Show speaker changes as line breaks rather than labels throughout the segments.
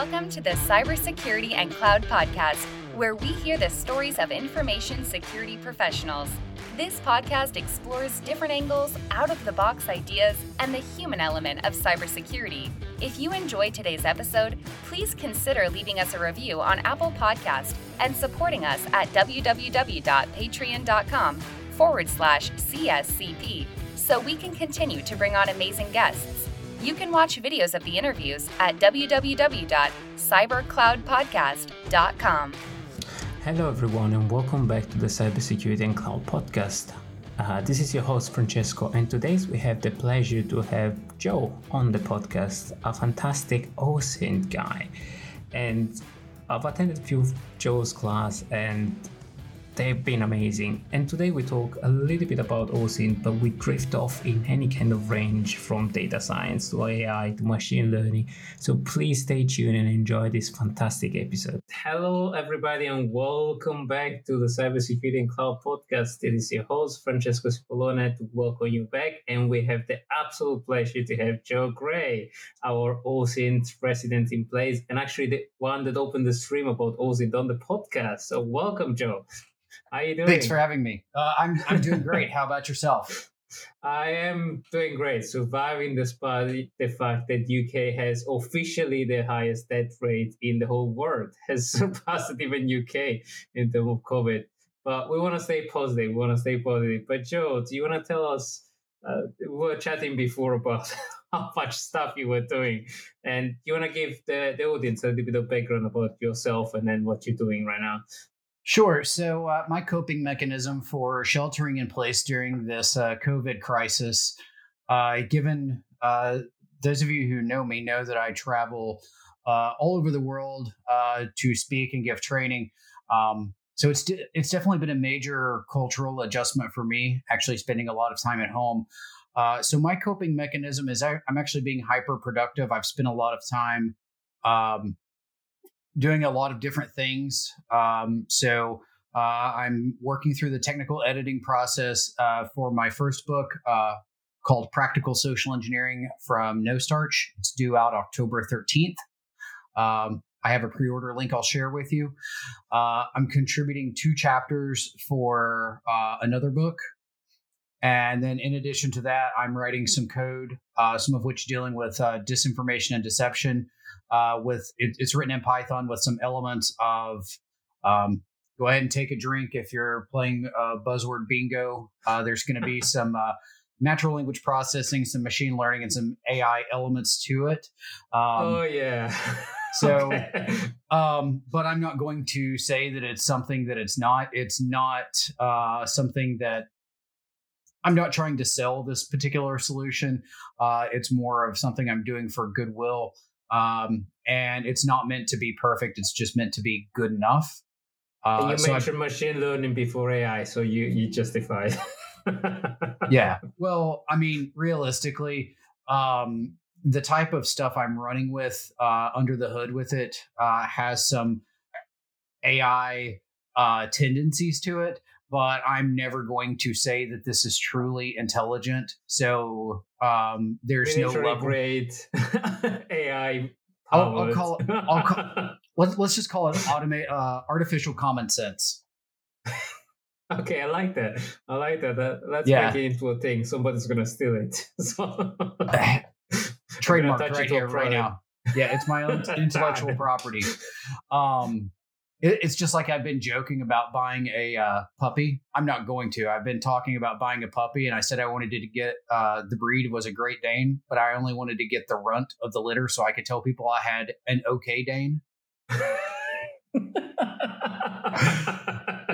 Welcome to the Cybersecurity and Cloud Podcast, where we hear the stories of information security professionals. This podcast explores different angles, out of the box ideas, and the human element of cybersecurity. If you enjoyed today's episode, please consider leaving us a review on Apple Podcast and supporting us at www.patreon.com forward slash CSCP so we can continue to bring on amazing guests. You can watch videos of the interviews at www.cybercloudpodcast.com.
Hello, everyone, and welcome back to the Cybersecurity and Cloud Podcast. Uh, this is your host, Francesco, and today we have the pleasure to have Joe on the podcast, a fantastic OSINT guy. And I've attended a few of Joe's class, and They've been amazing. And today we talk a little bit about OSINT, but we drift off in any kind of range from data science to AI to machine learning. So please stay tuned and enjoy this fantastic episode. Hello, everybody, and welcome back to the Cybersecurity and Cloud Podcast. It is your host, Francesco Cipollone, to welcome you back. And we have the absolute pleasure to have Joe Gray, our OSINT resident in place, and actually the one that opened the stream about OSINT on the podcast. So welcome, Joe. How you doing?
Thanks for having me. Uh, I'm I'm doing great. How about yourself?
I am doing great, surviving despite the fact that UK has officially the highest death rate in the whole world, has surpassed even UK in terms of COVID. But we want to stay positive. We want to stay positive. But Joe, do you want to tell us? Uh, we were chatting before about how much stuff you were doing, and you want to give the, the audience a little bit of background about yourself and then what you're doing right now.
Sure. So, uh, my coping mechanism for sheltering in place during this uh, COVID crisis, uh, given uh, those of you who know me know that I travel uh, all over the world uh, to speak and give training. Um, so it's it's definitely been a major cultural adjustment for me. Actually, spending a lot of time at home. so my coping mechanism is I, am actually being hyper productive. I've spent a lot of time um, doing a lot of different things. Um, so uh, I'm working through the technical editing process uh, for my first book uh, called Practical Social Engineering from No Starch. It's due out October 13th. Um, I have a pre order link I'll share with you. Uh, I'm contributing two chapters for uh, another book. And then, in addition to that, I'm writing some code, uh, some of which dealing with disinformation and deception uh, with it, it's written in Python with some elements of um, go ahead and take a drink if you're playing uh, buzzword bingo. Uh, there's going to be some uh, natural language processing, some machine learning, and some AI elements to it.
Um, oh yeah.
so, um, but I'm not going to say that it's something that it's not. It's not uh, something that I'm not trying to sell this particular solution. Uh, it's more of something I'm doing for goodwill um, and it's not meant to be perfect. It's just meant to be good enough.
Uh, you so mentioned I, machine learning before AI, so you you justify.
yeah. Well, I mean, realistically, um, the type of stuff I'm running with uh, under the hood with it uh, has some AI uh, tendencies to it, but I'm never going to say that this is truly intelligent. So um, there's no level.
grade AI.
I'll, I'll, call it. I'll call, let's let's just call it automate uh, artificial common sense.
okay, I like that. I like that. that let's yeah. make it into a thing. Somebody's gonna steal it. so
trademark right here, right now. Yeah, it's my own intellectual property. Um, it's just like I've been joking about buying a uh, puppy. I'm not going to. I've been talking about buying a puppy, and I said I wanted to get uh, the breed was a Great Dane, but I only wanted to get the runt of the litter so I could tell people I had an okay Dane.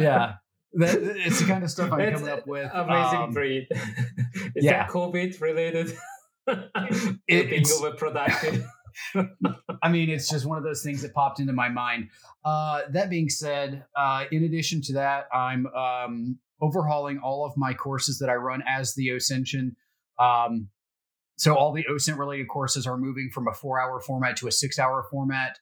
yeah. That, it's the kind of stuff I'm it's coming up with.
Amazing um, breed. Is yeah. that COVID related? it, being overproductive.
I mean, it's just one of those things that popped into my mind. Uh, that being said, uh, in addition to that, I'm um, overhauling all of my courses that I run as the OSINTion. Um, so all the OSINT related courses are moving from a four hour format to a six hour format.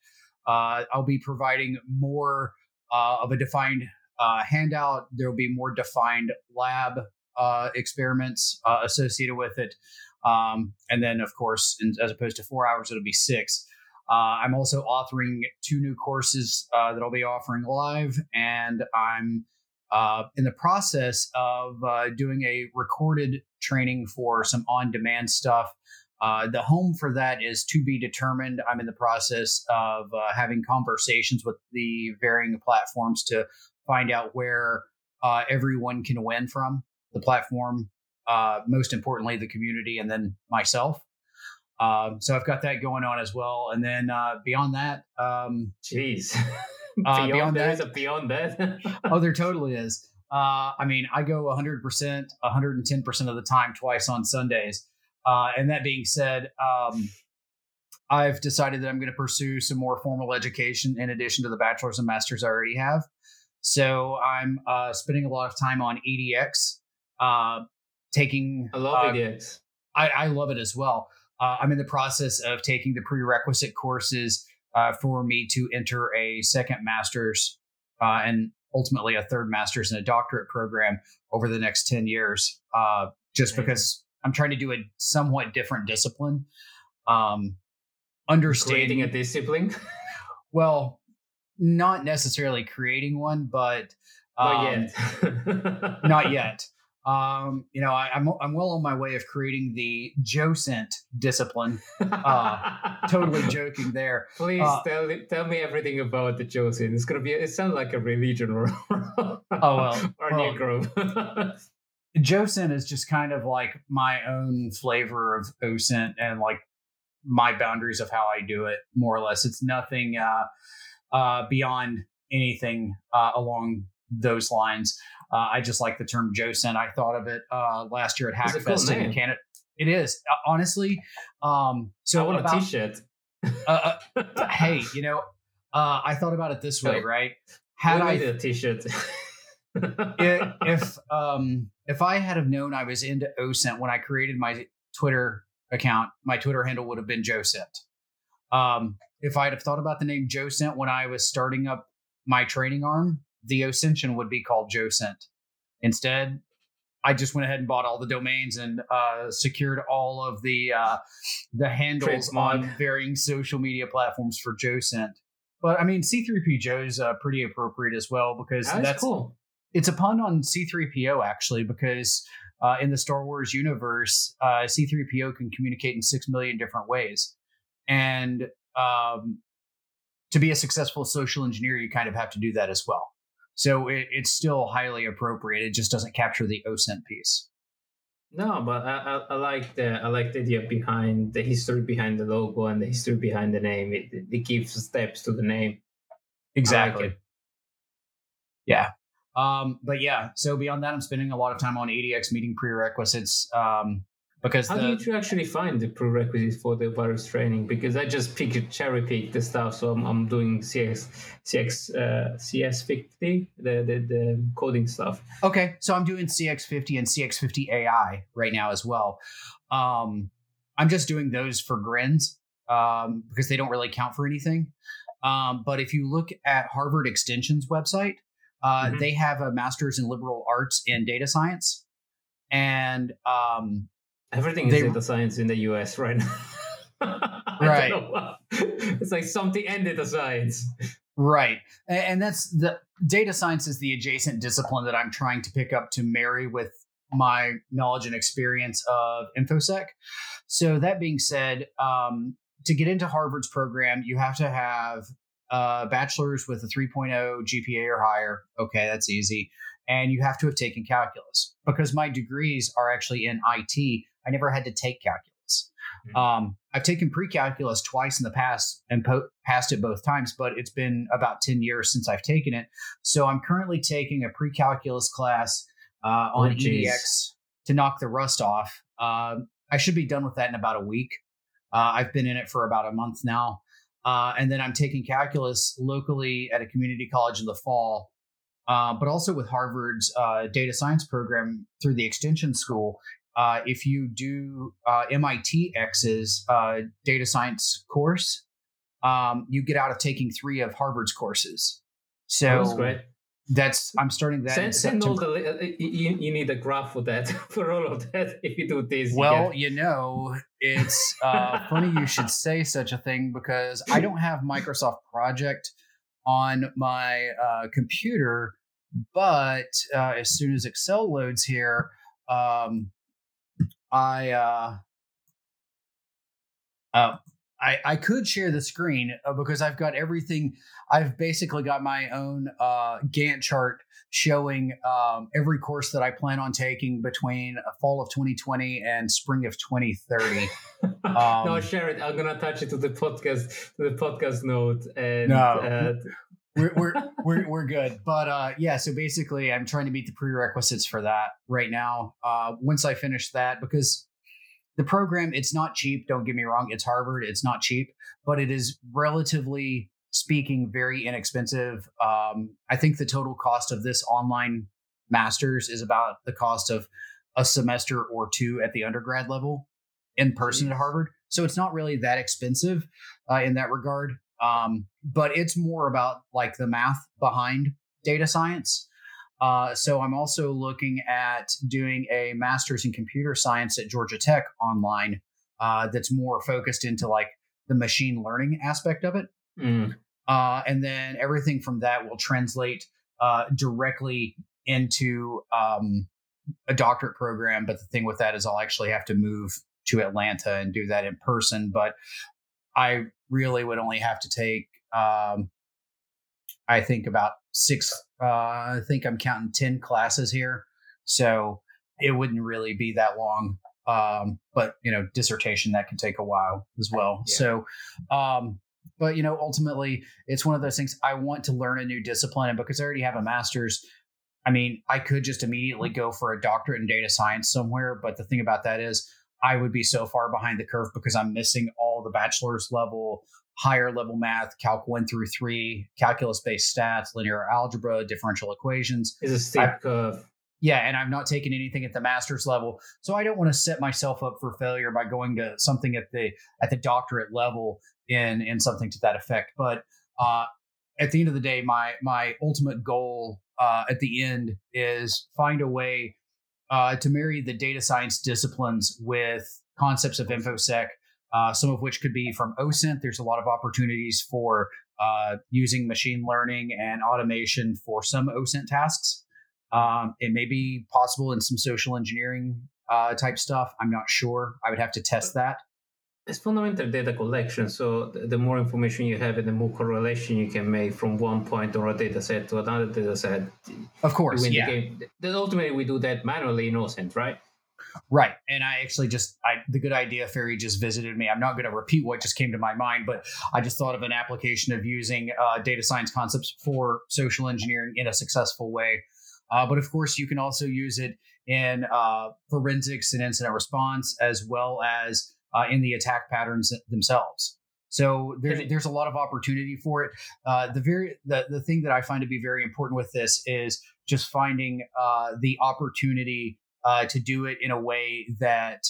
Uh, I'll be providing more uh, of a defined uh, handout. There will be more defined lab uh, experiments associated with it. Um, and then, of course, in, as opposed to four hours, it'll be six. Uh, I'm also authoring two new courses uh, that I'll be offering live, and I'm uh, in the process of uh, doing a recorded training for some on demand stuff. Uh, the home for that is to be determined. I'm in the process of uh, having conversations with the varying platforms to find out where everyone can win from the platform, most importantly, the community, and then myself. Um, so I've got that going on as well. And then uh, beyond that, um,
jeez,
uh, beyond that,
a beyond that.
oh, there totally is. Uh, I mean, I go 100%, 110% of the time twice on Sundays. Uh, and that being said, um, I've decided that I'm going to pursue some more formal education in addition to the bachelor's and master's I already have. So I'm uh, spending a lot of time on EDX, uh, taking.
I love EDX.
I, I love it as well. Uh, I'm in the process of taking the prerequisite courses uh, for me to enter a second master's uh, and ultimately a third master's and a doctorate program over the next 10 years, uh, just because I'm trying to do a somewhat different discipline. Um, understanding
creating a discipline?
well, not necessarily creating one, but
um, not yet.
not yet. Um, you know, I, am I'm, I'm well on my way of creating the Jocent discipline. Uh, totally joking there.
Please uh, tell tell me everything about the Jocent. It's gonna be. It sounds like a religion or
oh well,
or
well,
new group.
Jocent is just kind of like my own flavor of OSINT and like my boundaries of how I do it, more or less. It's nothing uh, uh, beyond anything uh, along those lines. Uh, I just like the term Jocent. I thought of it uh, last year at Hackfest cool in Canada. It is uh, honestly. Um, so
I want
about,
a T-shirt.
Uh, uh, hey, you know, uh, I thought about it this way, right?
Had I a T-shirt.
if um, if I had have known I was into OSINT when I created my Twitter account, my Twitter handle would have been Jocent. Um, if I'd have thought about the name Jocent when I was starting up my training arm, the OSINTion would be called Jocent. Instead, I just went ahead and bought all the domains and uh, secured all of the uh, the handles on varying social media platforms for Jocent. But I mean, C3P Joe is uh, pretty appropriate as well because
that's,
that's
cool.
It's a pun on C3PO actually because uh, in the Star Wars universe, uh, C3PO can communicate in six million different ways, and um, to be a successful social engineer, you kind of have to do that as well. So it, it's still highly appropriate. It just doesn't capture the OSINT piece.
No, but I, I, I, like the I like the idea behind the history behind the logo and the history behind the name. It, it gives steps to the name.
Exactly. Like yeah. Um, but yeah, so beyond that, I'm spending a lot of time on EDX meeting prerequisites. Um, because
how
the,
did you actually find the prerequisites for the virus training? Because I just pick cherry pick the stuff, so I'm, I'm doing CX CX uh, CS50 the, the the coding stuff.
Okay, so I'm doing CS50 and CS50 AI right now as well. Um, I'm just doing those for grins um, because they don't really count for anything. Um, but if you look at Harvard Extension's website, uh, mm-hmm. they have a master's in liberal arts and data science, and um,
Everything is data science in the US right now.
right.
It's like something and data science.
Right. And that's the data science is the adjacent discipline that I'm trying to pick up to marry with my knowledge and experience of InfoSec. So, that being said, um, to get into Harvard's program, you have to have a bachelor's with a 3.0 GPA or higher. Okay, that's easy. And you have to have taken calculus because my degrees are actually in IT. I never had to take calculus. Mm-hmm. Um, I've taken pre-calculus twice in the past and po- passed it both times, but it's been about 10 years since I've taken it. So I'm currently taking a pre-calculus class uh, on oh, EDX to knock the rust off. Uh, I should be done with that in about a week. Uh, I've been in it for about a month now. Uh, and then I'm taking calculus locally at a community college in the fall, uh, but also with Harvard's uh, data science program through the extension school uh, if you do uh, MITx's uh, data science course, um, you get out of taking three of Harvard's courses.
So that's great.
that's I'm starting that.
Send, send all the uh, you, you need a graph for that for all of that if you do this.
Well, you, you know, it's uh, funny you should say such a thing because I don't have Microsoft Project on my uh, computer, but uh, as soon as Excel loads here, um, I uh, uh, I, I could share the screen uh, because I've got everything. I've basically got my own uh, Gantt chart showing um, every course that I plan on taking between fall of 2020 and spring of 2030.
Um, no, share it. I'm gonna attach it to the podcast to the podcast note. And, no, uh,
we're, we're we're we're good. But uh, yeah, so basically, I'm trying to meet the prerequisites for that right now. Uh, once I finish that, because the program it's not cheap don't get me wrong it's harvard it's not cheap but it is relatively speaking very inexpensive um, i think the total cost of this online masters is about the cost of a semester or two at the undergrad level in person at harvard so it's not really that expensive uh, in that regard um, but it's more about like the math behind data science uh, so I'm also looking at doing a master's in computer science at Georgia Tech online uh, that's more focused into like the machine learning aspect of it. Mm. Uh, and then everything from that will translate uh, directly into um, a doctorate program. But the thing with that is I'll actually have to move to Atlanta and do that in person. But I really would only have to take, um, I think, about six uh, I think I'm counting 10 classes here. So it wouldn't really be that long. Um, but, you know, dissertation that can take a while as well. Yeah. So, um, but, you know, ultimately, it's one of those things I want to learn a new discipline. And because I already have a master's, I mean, I could just immediately go for a doctorate in data science somewhere. But the thing about that is, I would be so far behind the curve because I'm missing all the bachelor's level higher level math, Calc 1 through 3, calculus based stats, linear algebra, differential equations.
Is a steep I, curve.
Yeah, and I've not taken anything at the master's level. So I don't want to set myself up for failure by going to something at the at the doctorate level in in something to that effect. But uh, at the end of the day, my my ultimate goal uh, at the end is find a way uh, to marry the data science disciplines with concepts of infosec uh, some of which could be from OSINT. There's a lot of opportunities for uh, using machine learning and automation for some OSINT tasks. Um, it may be possible in some social engineering uh, type stuff. I'm not sure. I would have to test that.
It's fundamental data collection. So the more information you have and the more correlation you can make from one point or a data set to another data set.
Of course, yeah.
Then ultimately we do that manually in OSINT, right?
Right. And I actually just, I, the good idea fairy just visited me. I'm not going to repeat what just came to my mind, but I just thought of an application of using uh, data science concepts for social engineering in a successful way. Uh, but of course, you can also use it in uh, forensics and incident response, as well as uh, in the attack patterns themselves. So there's there's a lot of opportunity for it. Uh, the very the, the thing that I find to be very important with this is just finding uh, the opportunity uh, to do it in a way that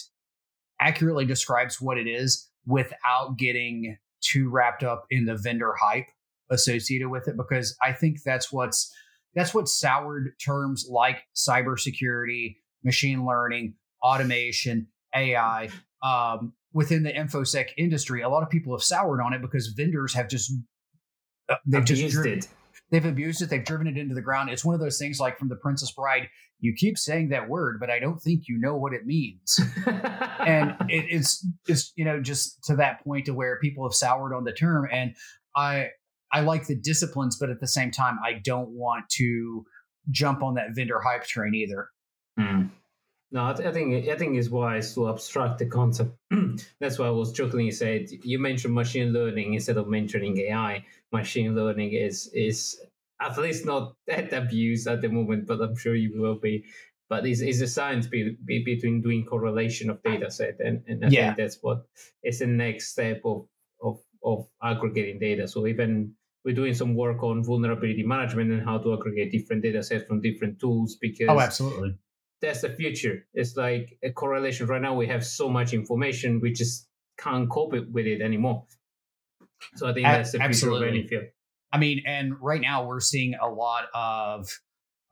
accurately describes what it is without getting too wrapped up in the vendor hype associated with it because I think that's what's that's what soured terms like cybersecurity, machine learning, automation, AI um, within the infosec industry. A lot of people have soured on it because vendors have just uh, they've just used it. They've abused it. They've driven it into the ground. It's one of those things like from The Princess Bride. You keep saying that word, but I don't think you know what it means. and it, it's it's you know just to that point to where people have soured on the term. And I I like the disciplines, but at the same time, I don't want to jump on that vendor hype train either.
Mm. No, I, th- I, think I think it's wise to abstract the concept. That's why I was jokingly said you mentioned machine learning instead of mentioning AI. Machine learning is is at least not that abused at the moment, but I'm sure you will be. But it's, it's a science be, be between doing correlation of data set, and, and I yeah. think that's what is the next step of, of of aggregating data. So even we're doing some work on vulnerability management and how to aggregate different data sets from different tools because
oh absolutely
that's the future. It's like a correlation. Right now, we have so much information, we just can't cope with it anymore. So I think that's the future Absolutely. of any field.
I mean, and right now we're seeing a lot of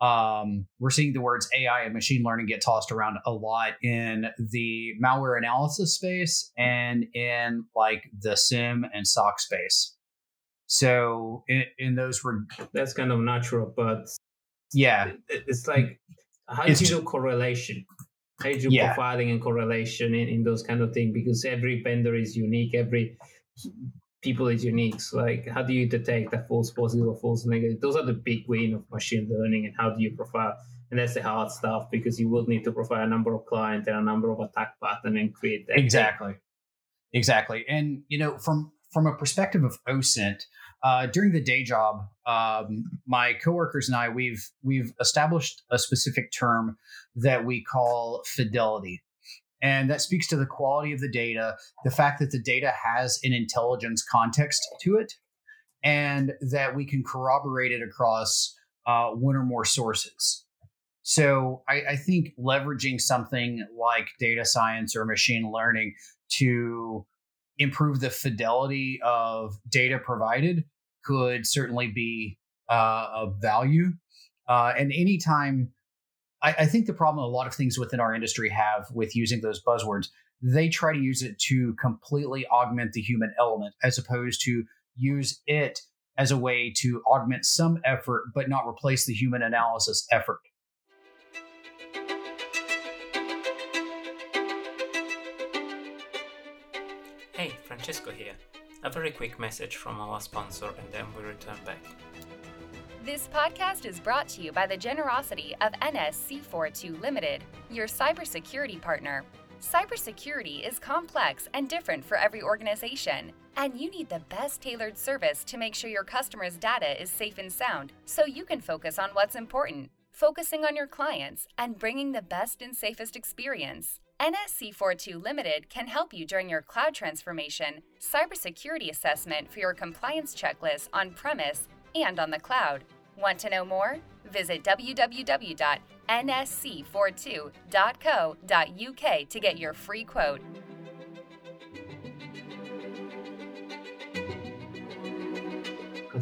um, we're seeing the words AI and machine learning get tossed around a lot in the malware analysis space and in like the SIEM and SOC space. So in, in those, reg-
that's kind of natural, but
yeah,
it, it's like how do you do correlation? How do you do yeah. profiling and correlation in, in those kind of things? Because every vendor is unique, every people is unique. So like how do you detect a false positive or false negative? Those are the big win of machine learning and how do you profile? And that's the hard stuff because you will need to profile a number of clients and a number of attack pattern and create that.
Exactly. Exactly. And you know, from from a perspective of OSINT, uh, during the day job, um, my coworkers and I we've we've established a specific term that we call fidelity. And that speaks to the quality of the data, the fact that the data has an intelligence context to it, and that we can corroborate it across uh, one or more sources. So I, I think leveraging something like data science or machine learning to improve the fidelity of data provided could certainly be uh, of value. Uh, and anytime I, I think the problem a lot of things within our industry have with using those buzzwords, they try to use it to completely augment the human element as opposed to use it as a way to augment some effort but not replace the human analysis effort.
Hey, Francesco here. A very quick message from our sponsor and then we return back.
This podcast is brought to you by the generosity of NSC42 Limited, your cybersecurity partner. Cybersecurity is complex and different for every organization, and you need the best tailored service to make sure your customers' data is safe and sound so you can focus on what's important, focusing on your clients and bringing the best and safest experience. NSC42 Limited can help you during your cloud transformation, cybersecurity assessment for your compliance checklist on premise and on the cloud. Want to know more? Visit www.nsc42.co.uk to get your free quote.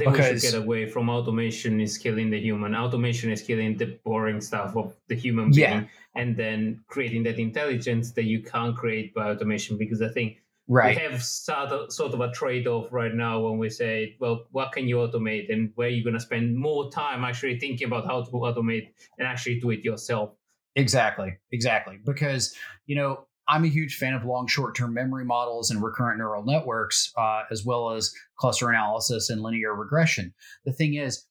I think because, we should get away from automation is killing the human. Automation is killing the boring stuff of the human being, yeah. and then creating that intelligence that you can't create by automation. Because I think
right.
we have sort of, sort of a trade-off right now when we say well what can you automate and where you're going to spend more time actually thinking about how to automate and actually do it yourself
exactly exactly because you know i'm a huge fan of long short-term memory models and recurrent neural networks uh, as well as cluster analysis and linear regression the thing is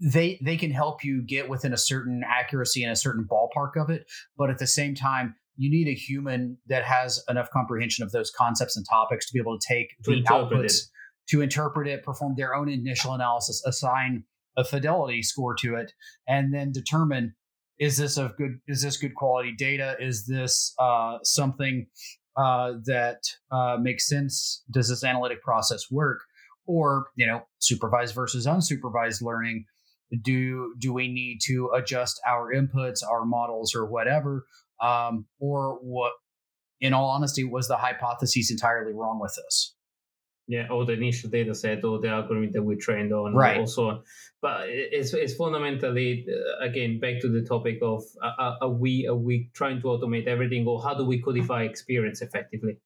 they they can help you get within a certain accuracy and a certain ballpark of it but at the same time you need a human that has enough comprehension of those concepts and topics to be able to take to the outputs it. to interpret it, perform their own initial analysis, assign a fidelity score to it, and then determine is this of good is this good quality data? Is this uh, something uh, that uh, makes sense? Does this analytic process work? Or you know, supervised versus unsupervised learning do do we need to adjust our inputs our models or whatever um, or what, in all honesty, was the hypothesis entirely wrong with this?
Yeah, or the initial data set or the algorithm that we trained on,
right?
Also, but it's it's fundamentally uh, again back to the topic of uh, are we are we trying to automate everything, or how do we codify experience effectively?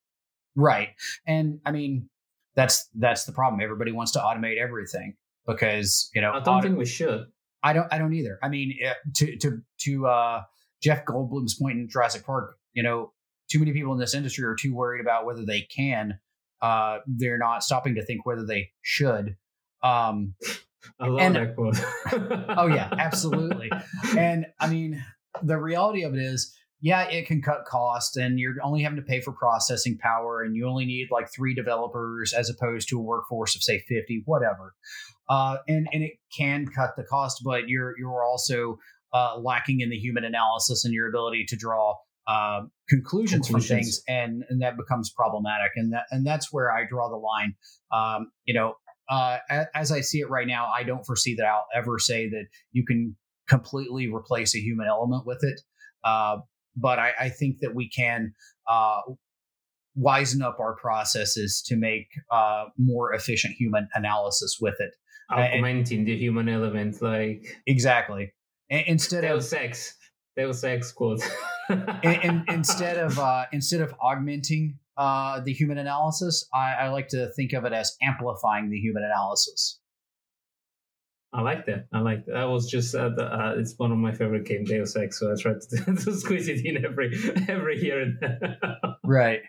Right, and I mean that's that's the problem. Everybody wants to automate everything because you know.
I don't auto- think we should.
I don't. I don't either. I mean, to to to uh, Jeff Goldblum's point in Jurassic Park, you know, too many people in this industry are too worried about whether they can. Uh, they're not stopping to think whether they should. Um,
I love and, that quote.
oh yeah, absolutely. And I mean, the reality of it is, yeah, it can cut costs, and you're only having to pay for processing power, and you only need like three developers as opposed to a workforce of say fifty, whatever. Uh, and and it can cut the cost, but you're you're also uh, lacking in the human analysis and your ability to draw uh, conclusions, conclusions, from things, and and that becomes problematic. And that and that's where I draw the line. Um, you know, uh, as I see it right now, I don't foresee that I'll ever say that you can completely replace a human element with it. Uh, but I, I, think that we can uh, wisen up our processes to make uh, more efficient human analysis with it.
Augmenting the human element, like
exactly. instead
Deus
of
sex, Deus ex quote.
and, instead of uh, instead of augmenting uh, the human analysis, I, I like to think of it as amplifying the human analysis.
I like that. I like that. That was just uh, the, uh, it's one of my favorite games, Deus Ex. So I try to, to squeeze it in every every year and there.
Right.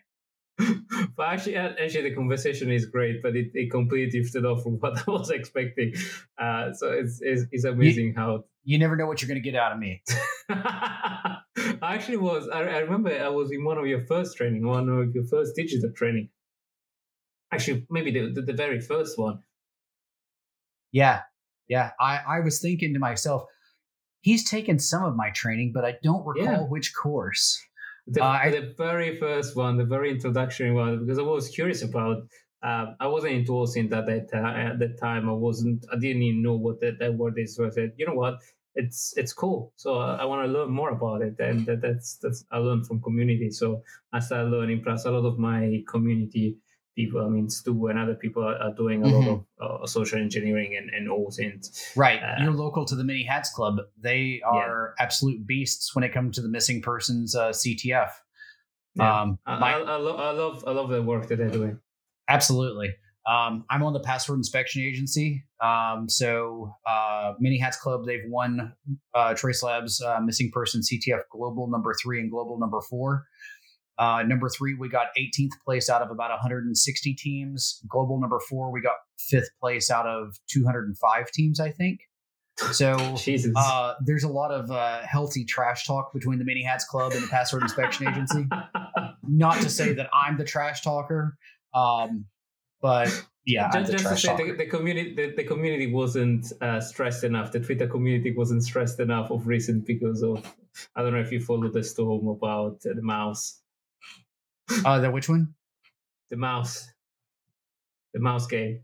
but actually, actually, the conversation is great, but it, it completely drifted off from what I was expecting. Uh, so it's, it's, it's amazing
you,
how
you never know what you're going to get out of me.
I actually was. I, I, remember I was in one of your first training, one of your first digital training. Actually, maybe the, the, the very first one.
Yeah, yeah. I, I was thinking to myself, he's taken some of my training, but I don't recall yeah. which course.
The, uh, the very first one, the very introductory one, because I was curious about. Uh, I wasn't into OSINT at that uh, at that time. I wasn't. I didn't even know what that, that word is. So I said, you know what? It's it's cool. So I, I want to learn more about it, and that, that's that's I learned from community. So I started learning. Plus, a lot of my community people, I mean, Stu and other people are, are doing a mm-hmm. lot of uh, social engineering and, and OSINT.
Right. Uh, You're local to the Many Hats Club. They are yeah. absolute beasts when it comes to the missing persons uh, CTF.
Yeah. Um, I, my, I, I, lo- I, love I love the work that they're doing.
Absolutely. Um, I'm on the password inspection agency. Um, so uh, Many Hats Club, they've won uh, Trace Labs uh, missing person CTF global number three and global number four. Uh, number three, we got 18th place out of about 160 teams. Global number four, we got fifth place out of 205 teams, I think. So uh, there's a lot of uh, healthy trash talk between the Many Hats Club and the Password Inspection Agency. Not to say that I'm the trash talker, um, but yeah,
just, just to say the, the, community the, the community wasn't uh, stressed enough. The Twitter community wasn't stressed enough of recent because of I don't know if you follow the storm about the mouse
uh, the which one?
The mouse. The mouse game.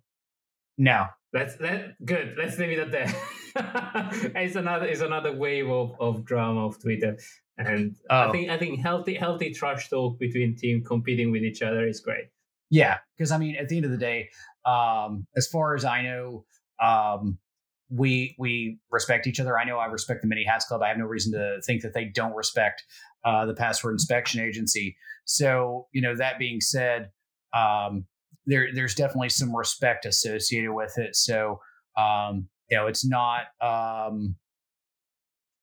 No.
That's that good. Let's leave it at that. it's another it's another wave of, of drama of Twitter. And oh. I think I think healthy healthy trash talk between team competing with each other is great.
Yeah, because I mean, at the end of the day, um, as far as I know, um, we we respect each other. I know I respect the Many Hats Club. I have no reason to think that they don't respect uh, the Password Inspection Agency. So, you know, that being said, um, there there's definitely some respect associated with it. So, um, you know, it's not um,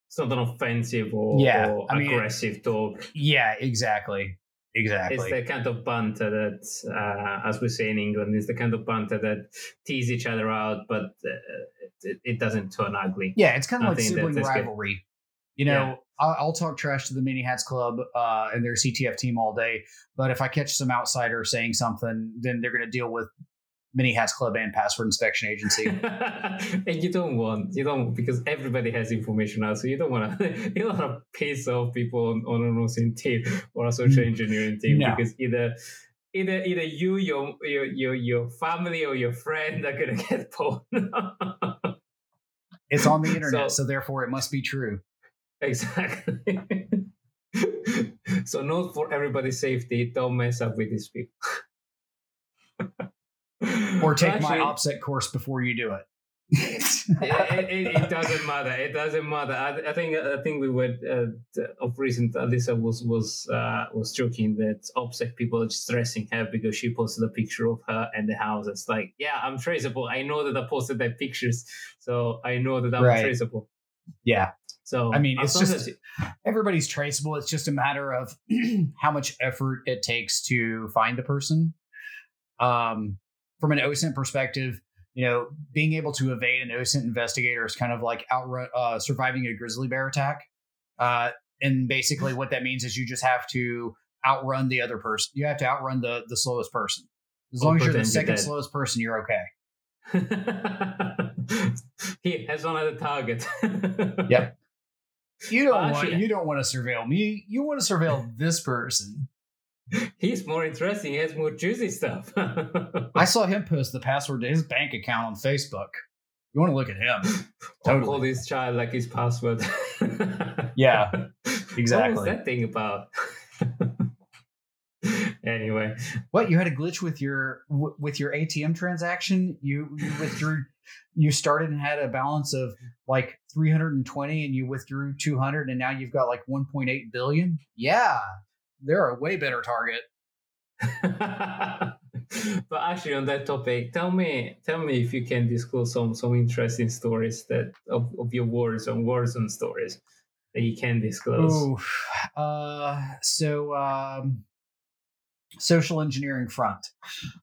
it's not an offensive or, yeah, or I mean, aggressive talk.
Yeah, exactly. Exactly.
It's the kind of banter that, uh, as we say in England, is the kind of banter that tease each other out, but uh, it, it, doesn't turn ugly.
Yeah, it's kind of like sibling rivalry. You know, yeah. I'll, I'll, talk trash to the Many Hats Club uh, and their CTF team all day, but if I catch some outsider saying something, then they're going to deal with Many Hats Club and Password Inspection Agency.
and you don't want you don't because everybody has information now, so you don't want to you don't want to piss off people on, on an OSINT team or a social engineering team no. because either either either you your your your your family or your friend are gonna get pulled.
it's on the internet, so, so therefore it must be true.
Exactly. so note for everybody's safety, don't mess up with these people.
or take Actually, my OPSEC course before you do it.
it, it, it, doesn't matter. It doesn't matter. I, I think I think we were uh, of recent. Alyssa was was uh, was joking that OPSEC people are stressing her because she posted a picture of her and the house. It's like, yeah, I'm traceable. I know that I posted that pictures, so I know that I'm right. traceable.
Yeah, so I mean, it's just everybody's traceable. It's just a matter of how much effort it takes to find the person. Um, from an OSINT perspective, you know, being able to evade an OSINT investigator is kind of like outrun uh, surviving a grizzly bear attack. Uh, and basically, what that means is you just have to outrun the other person. You have to outrun the the slowest person. As long as you're the second slowest person, you're okay.
he has one other target.
yep. You don't want you don't want to surveil me. You want to surveil this person.
He's more interesting. He has more juicy stuff.
I saw him post the password to his bank account on Facebook. You want to look at him?
Totally. call this child like his password.
yeah, exactly.
What was that thing about? anyway,
what you had a glitch with your with your ATM transaction? You you withdrew. You started and had a balance of like 320, and you withdrew 200, and now you've got like 1.8 billion. Yeah, they're a way better target.
but actually, on that topic, tell me, tell me if you can disclose some some interesting stories that of, of your wars on Warzone stories that you can disclose.
Ooh, uh, so um, social engineering front.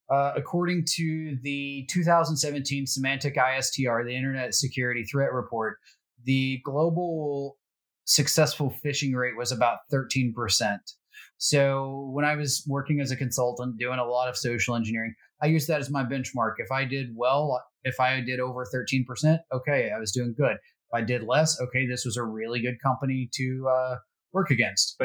Uh, according to the 2017 Symantec ISTR, the Internet Security Threat Report, the global successful phishing rate was about 13%. So when I was working as a consultant doing a lot of social engineering, I used that as my benchmark. If I did well, if I did over 13%, okay, I was doing good. If I did less, okay, this was a really good company to uh, work against.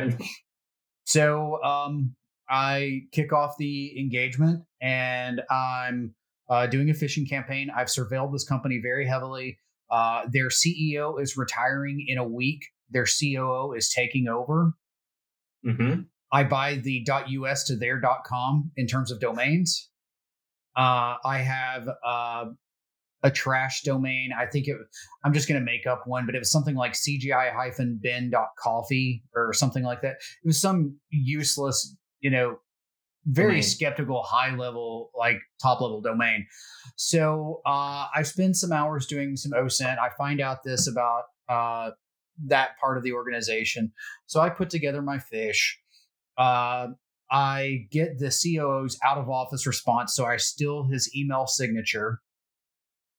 So um, I kick off the engagement and I'm uh, doing a phishing campaign. I've surveilled this company very heavily. Uh, their CEO is retiring in a week. Their COO is taking over.
Mm-hmm.
I buy the .us to their .com in terms of domains. Uh, I have uh, a trash domain. I think it. I'm just going to make up one, but it was something like cgi-bin.coffee or something like that. It was some useless, you know, very domain. skeptical, high level, like top level domain. So uh, I spend some hours doing some OSINT. I find out this about uh, that part of the organization. So I put together my fish. Uh, I get the COO's out of office response, so I steal his email signature.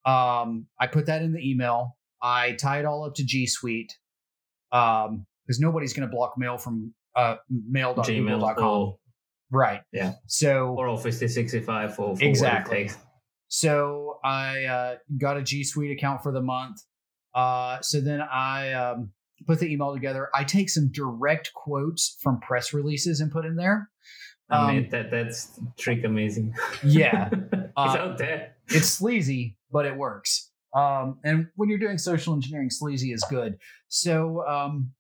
Um, I put that in the email. I tie it all up to G Suite um, because nobody's going to block mail from uh, mail.google.com. Right.
Yeah.
So
or Office 365 for, for
exactly. So I uh, got a G Suite account for the month. Uh, so then I um, put the email together. I take some direct quotes from press releases and put in there.
I mean, um, that that's trick amazing.
Yeah,
it's uh, out there.
It's sleazy, but it works. Um, and when you're doing social engineering, sleazy is good. So um,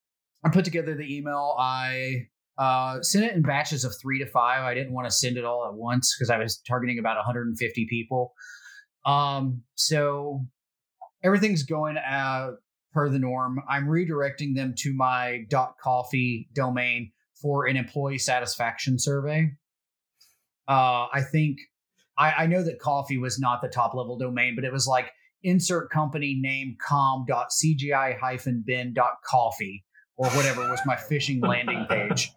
I put together the email. I uh, sent it in batches of three to five. I didn't want to send it all at once because I was targeting about 150 people. Um, so everything's going uh, per the norm. I'm redirecting them to my .coffee domain for an employee satisfaction survey. Uh, I think I, I know that coffee was not the top level domain, but it was like insert company name com.cgi-bin.coffee or whatever was my phishing landing page.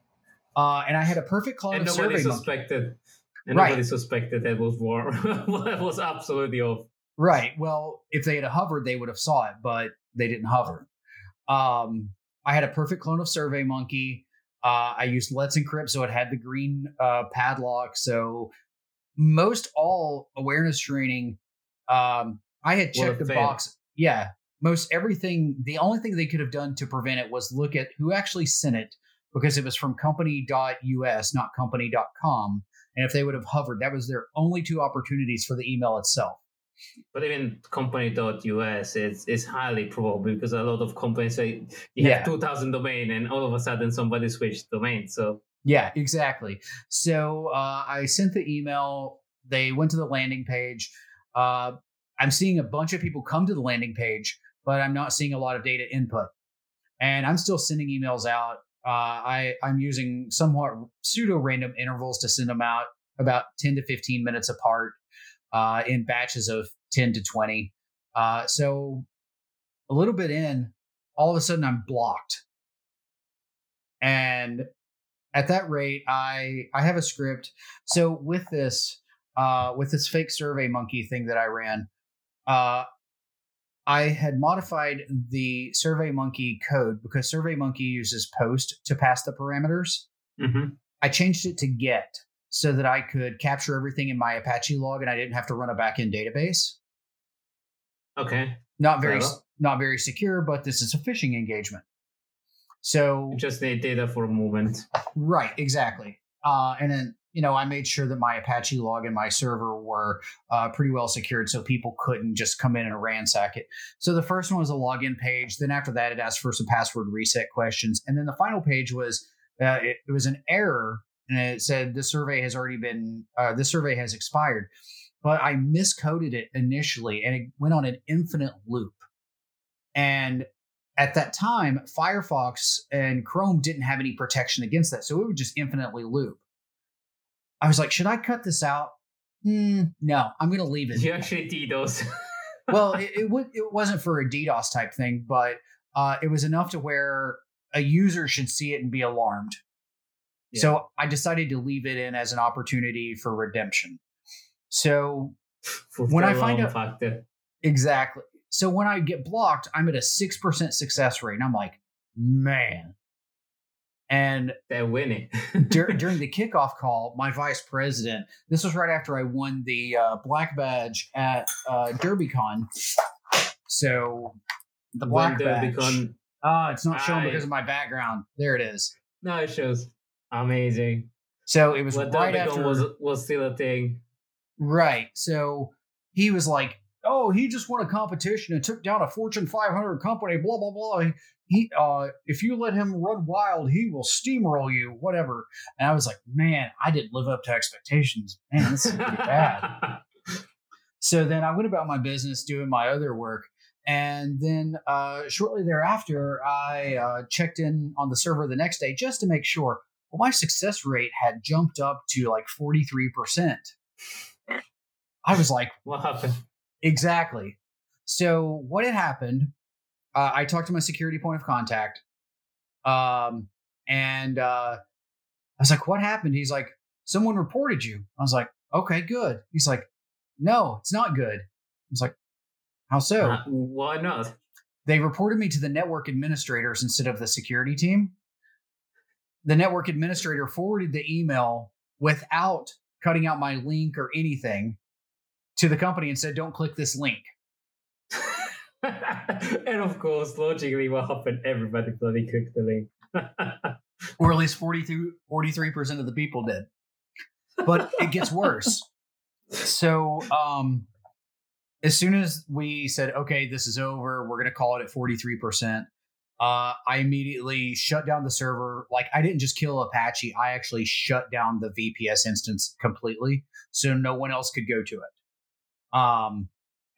Uh, and I had a perfect clone
and
of
nobody
survey
suspected. And right. nobody suspected that was war. that was absolutely off.
Right. Well, if they had hovered, they would have saw it, but they didn't hover. Um, I had a perfect clone of SurveyMonkey. Uh, I used Let's Encrypt, so it had the green uh, padlock. So most all awareness training, um, I had checked the box. Yeah, most everything. The only thing they could have done to prevent it was look at who actually sent it because it was from company.us, not company.com. And if they would have hovered, that was their only two opportunities for the email itself.
But even company.us, it's, it's highly probable because a lot of companies say you yeah. have 2000 domain and all of a sudden somebody switched domain. So
yeah, exactly. So uh, I sent the email. They went to the landing page. Uh, I'm seeing a bunch of people come to the landing page, but I'm not seeing a lot of data input. And I'm still sending emails out. Uh, I I'm using somewhat pseudo random intervals to send them out about 10 to 15 minutes apart uh, in batches of 10 to 20. Uh, so a little bit in, all of a sudden I'm blocked. And at that rate, I I have a script. So with this, uh, with this fake SurveyMonkey thing that I ran, uh, I had modified the SurveyMonkey code because SurveyMonkey uses post to pass the parameters.
Mm-hmm.
I changed it to get so that I could capture everything in my Apache log and I didn't have to run a backend database.
Okay.
Not very not very secure, but this is a phishing engagement. So
you just need data for a moment.
Right, exactly. Uh, and then you know I made sure that my Apache log and my server were uh, pretty well secured, so people couldn't just come in and ransack it. So the first one was a login page. Then after that, it asked for some password reset questions, and then the final page was uh, it, it was an error and it said this survey has already been uh, this survey has expired, but I miscoded it initially, and it went on an infinite loop. And at that time, Firefox and Chrome didn't have any protection against that, so it would just infinitely loop. I was like, should I cut this out? Hmm, no, I'm going to leave it.
You actually DDoS.
well, it, it, w- it wasn't for a DDoS type thing, but uh, it was enough to where a user should see it and be alarmed. Yeah. So I decided to leave it in as an opportunity for redemption. So
for when I find out factor.
exactly, so when I get blocked, I'm at a six percent success rate, and I'm like, man. And
they're winning.
dur- during the kickoff call, my vice president, this was right after I won the uh, black badge at uh, DerbyCon. So the black badge. DerbyCon. Ah, it's not showing I... because of my background. There it is.
No, it shows. Amazing.
So it was when right after
was was still a thing.
Right. So he was like, "Oh, he just won a competition and took down a Fortune 500 company." Blah blah blah. He, uh, if you let him run wild, he will steamroll you. Whatever. And I was like, "Man, I didn't live up to expectations. Man, this is bad." so then I went about my business doing my other work. And then uh, shortly thereafter, I uh, checked in on the server the next day just to make sure. Well, my success rate had jumped up to like 43%. I was like,
What happened?
Exactly. So, what had happened, uh, I talked to my security point of contact. Um, and uh, I was like, What happened? He's like, Someone reported you. I was like, Okay, good. He's like, No, it's not good. I was like, How so? Uh,
why not?
They reported me to the network administrators instead of the security team. The network administrator forwarded the email without cutting out my link or anything to the company and said, don't click this link.
and of course, logically, what happened? Everybody bloody clicked the link.
or at least 43% of the people did. But it gets worse. so, um, as soon as we said, okay, this is over, we're going to call it at 43%, uh, I immediately shut down the server. Like, I didn't just kill Apache, I actually shut down the VPS instance completely so no one else could go to it. Um,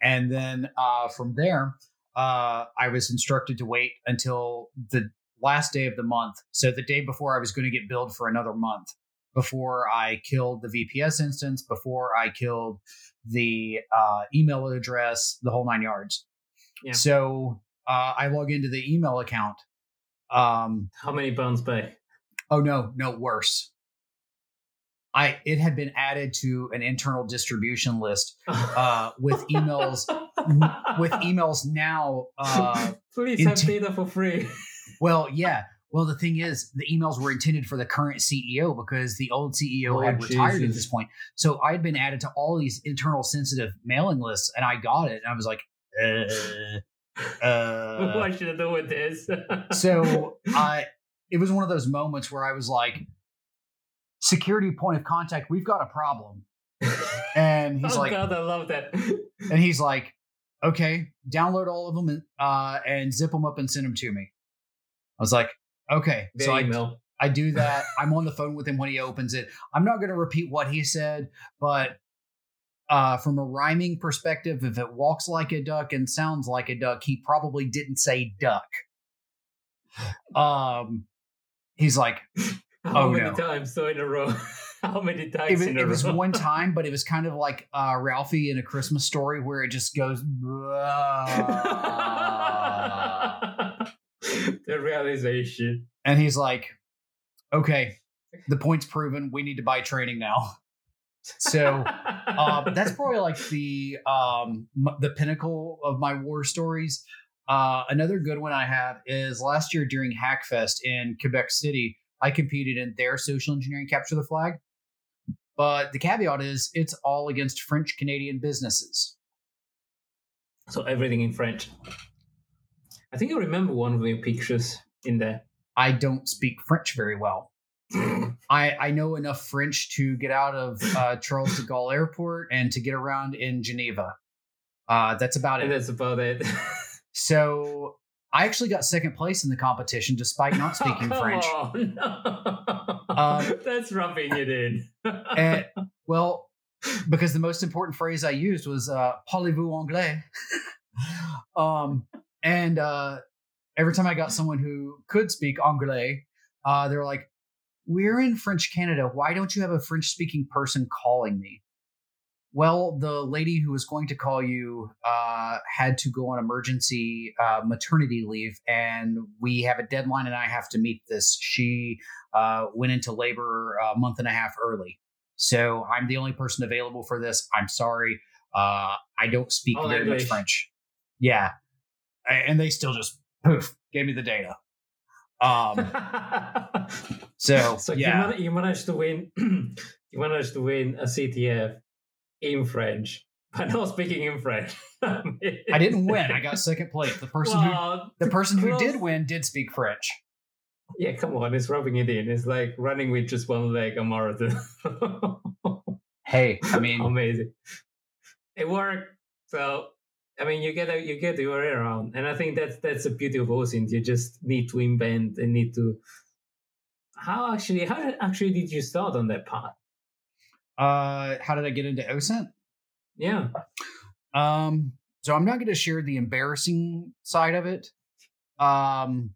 and then uh, from there, uh, I was instructed to wait until the last day of the month. So the day before I was going to get billed for another month before I killed the VPS instance, before I killed the uh, email address, the whole nine yards. Yeah. So uh, I log into the email account. Um,
How many bones back?
Oh no, no worse. I it had been added to an internal distribution list uh, with emails with emails now. Uh,
Please have data for free.
well, yeah. Well, the thing is, the emails were intended for the current CEO because the old CEO oh, had retired Jesus. at this point. So I had been added to all these internal sensitive mailing lists, and I got it, and I was like, uh, uh,
what should I do with this?
so I, it was one of those moments where I was like, security point of contact, we've got a problem. And he's
oh
like,
God, I love that.
and he's like, okay, download all of them and, uh, and zip them up and send them to me. I was like, okay.
so
I, I do that. I'm on the phone with him when he opens it. I'm not going to repeat what he said, but uh, from a rhyming perspective, if it walks like a duck and sounds like a duck, he probably didn't say duck. Um, he's like,
how oh, many no. times so in a row? How many times
it was,
in a
it was one time, but it was kind of like uh, Ralphie in a Christmas story where it just goes.
the realization.
And he's like, okay, the point's proven. We need to buy training now. So um, that's probably like the um, the pinnacle of my war stories. Uh, another good one I have is last year during Hackfest in Quebec City. I competed in their social engineering capture the flag. But the caveat is it's all against French Canadian businesses.
So everything in French. I think I remember one of your pictures in there.
I don't speak French very well. I, I know enough French to get out of uh, Charles de Gaulle Airport and to get around in Geneva. Uh, that's about
it.
That's
about it.
so I actually got second place in the competition despite not speaking
oh,
French.
No.
Um,
That's rubbing it in.
And, well, because the most important phrase I used was uh, "Parlez-vous anglais?" um, and uh, every time I got someone who could speak anglais, uh, they're like, "We're in French Canada. Why don't you have a French-speaking person calling me?" Well, the lady who was going to call you uh, had to go on emergency uh, maternity leave, and we have a deadline, and I have to meet this. She uh, went into labor a month and a half early, so I'm the only person available for this. I'm sorry, uh, I don't speak
All
very much French. Yeah, and they still just poof gave me the data. Um, so,
so
yeah,
you managed to win. you managed to win a CTF in French, but not speaking in French. I
I didn't win. I got second place. The person who the person who did win did speak French.
Yeah, come on, it's rubbing it in. It's like running with just one leg a marathon.
Hey, I mean,
Amazing. It worked. So I mean, you get a, you get your way around, and I think that's that's the beauty of OSINT. You just need to invent and need to. How actually? How actually did you start on that path?
Uh, how did I get into OSINT?
Yeah.
Um, so I'm not going to share the embarrassing side of it. Um,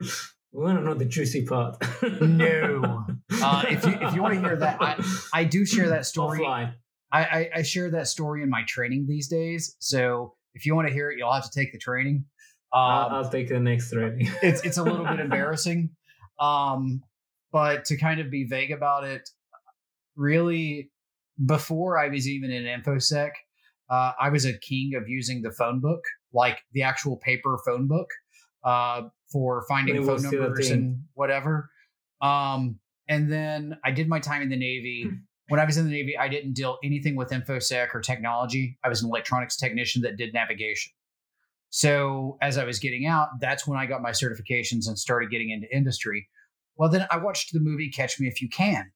We want to know the juicy part.
No. uh, if you if you want to hear that, I, I do share that story.
Offline.
I, I, I share that story in my training these days. So if you want to hear it, you'll have to take the training.
I'll,
Um,
I'll take the next training.
it's it's a little bit embarrassing. Um, but to kind of be vague about it, really, before I was even in InfoSec, uh, I was a king of using the phone book, like the actual paper phone book, uh, for finding
it
phone
was still a
numbers and whatever. Um, and then I did my time in the Navy.
Hmm.
When I was in the Navy, I didn't deal anything with InfoSec or technology. I was an electronics technician that did navigation. So as I was getting out, that's when I got my certifications and started getting into industry. Well, then I watched the movie Catch Me If You Can,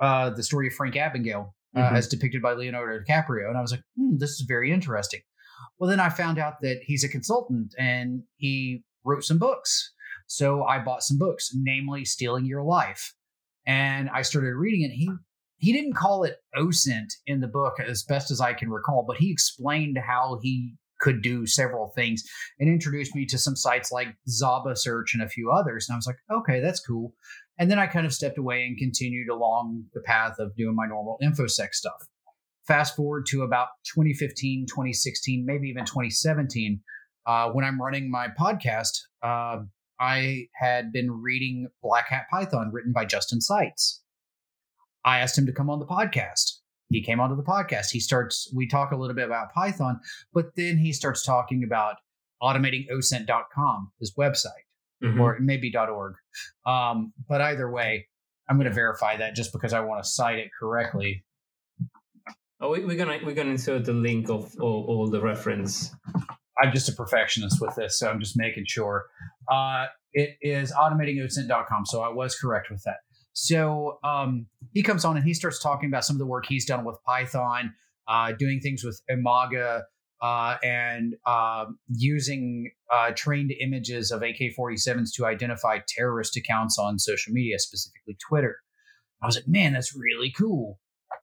uh, the story of Frank Abagnale, uh,
Mhm.
as depicted by Leonardo DiCaprio, and I was like, hmm, this is very interesting. Well, then I found out that he's a consultant and he wrote some books. So I bought some books, namely Stealing Your Life, and I started reading it. He he didn't call it OSINT in the book as best as I can recall, but he explained how he could do several things and introduced me to some sites like Zaba Search and a few others. And I was like, okay, that's cool. And then I kind of stepped away and continued along the path of doing my normal InfoSec stuff. Fast forward to about 2015, 2016, maybe even 2017, uh, when I'm running my podcast, uh, I had been reading Black Hat Python written by Justin Seitz. I asked him to come on the podcast. He came onto the podcast. He starts, we talk a little bit about Python, but then he starts talking about automating osint.com, his website,
Mhm.
or maybe .org. Um, but either way, I'm going to verify that just because I want to cite it correctly.
Oh, we, we're gonna we're gonna insert the link of all, all the reference.
I'm just a perfectionist with this, so I'm just making sure. Uh, it is automatingosint.com, so I was correct with that. So um, he comes on and he starts talking about some of the work he's done with Python, uh, doing things with Imagga, uh, and um using uh, trained images of AK 47s to identify terrorist accounts on social media, specifically Twitter. I was like, man, that's really cool.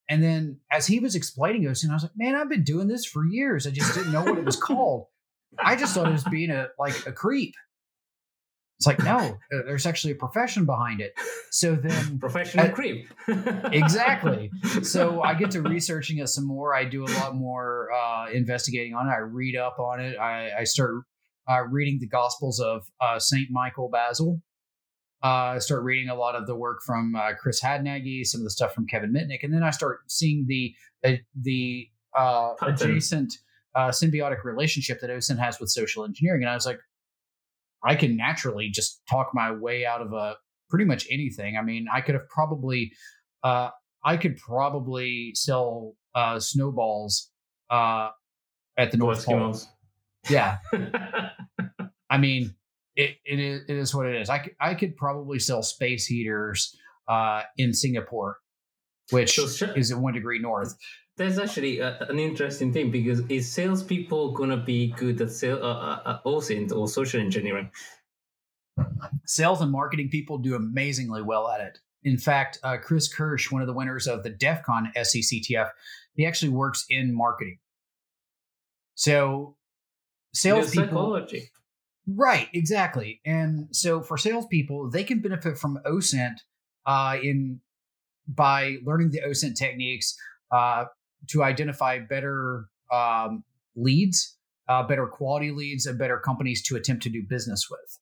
And then as he was explaining OSINT, I was like, man, I've been doing this for years. I just didn't know what it was called. I just thought it was being a like a creep. It's like, no, there's actually a profession behind it. So then
Professional
Uh,
creep.
exactly. So I get to researching it some more. I do a lot more uh, investigating on it. I read up on it. I, I start uh, reading the Gospels of uh, Saint Michael Bazzell. Uh, I start reading a lot of the work from uh, Chris Hadnagy, some of the stuff from Kevin Mitnick, and then I start seeing the uh, the uh, adjacent uh, symbiotic relationship that OSINT has with social engineering. And I was like, I can naturally just talk my way out of a pretty much anything. I mean, I could have probably, uh, I could probably sell uh, snowballs uh, at the North Pole. Yeah, I mean, it, it is it is what it is. I could, I could probably sell space heaters uh, in Singapore, which
So
is at one degree north.
That's actually a, an interesting thing because is salespeople gonna be good at sales, uh, uh, uh OSINT or social engineering?
Sales and marketing people do amazingly well at it. In fact, uh, Chris Kirsch, one of the winners of the DEF CON SECTF, he actually works in marketing. So, salespeople.
Psychology.
Right, exactly. And so, for salespeople, they can benefit from OSINT uh, in by learning the OSINT techniques uh, to identify better um, leads, uh, better quality leads, and better companies to attempt to do business with.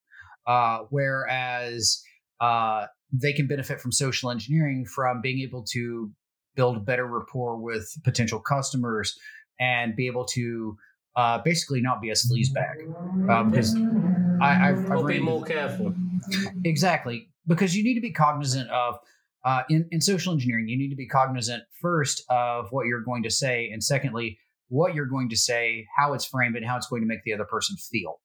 Uh, whereas uh, they can benefit from social engineering from being able to build better rapport with potential customers and be able to uh, basically not be a sleazebag. Um, because I, have
I've be more careful.
Exactly, because you need to be cognizant of uh, in, in social engineering, you need to be cognizant first of what you're going to say, and secondly, what you're going to say, how it's framed, and how it's going to make the other person feel.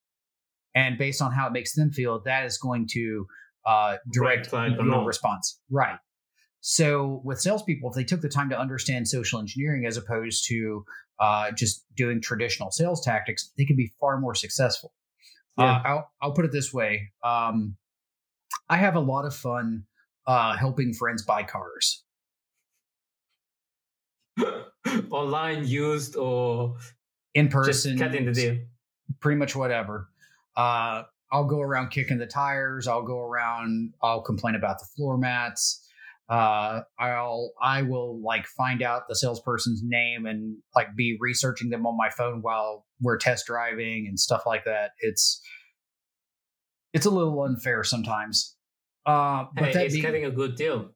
And based on how it makes them feel, that is going to uh, direct right, your response. Right. So with salespeople, if they took the time to understand social engineering as opposed to uh, just doing traditional sales tactics, they could be far more successful. Yeah. Uh, I'll, I'll put it this way: um, I have a lot of fun uh, helping friends buy cars.
Online, used, or
in person,
just cutting the deal.
Pretty much whatever. Uh, I'll go around kicking the tires. I'll go around. I'll complain about the floor mats. Uh, I'll I will like find out the salesperson's name and like be researching them on my phone while we're test driving and stuff like that. It's it's a little unfair sometimes. Uh,
but hey, he's getting a good deal.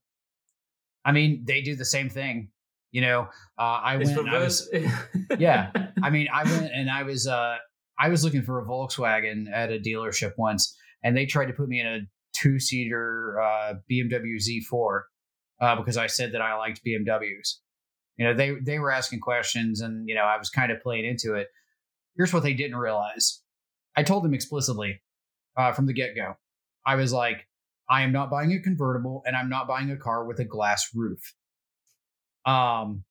I mean, they do the same thing. You know, uh, I it's went. I was, yeah, I mean, I went and I was. Uh, I was looking for a Volkswagen at a dealership once, and they tried to put me in a two-seater uh, BMW Z4 uh, because I said that I liked BMWs. You know, they they were asking questions, and you know, I was kind of playing into it. Here's what they didn't realize. I told them explicitly uh, from the get go. I was like, I am not buying a convertible and I'm not buying a car with a glass roof. Um,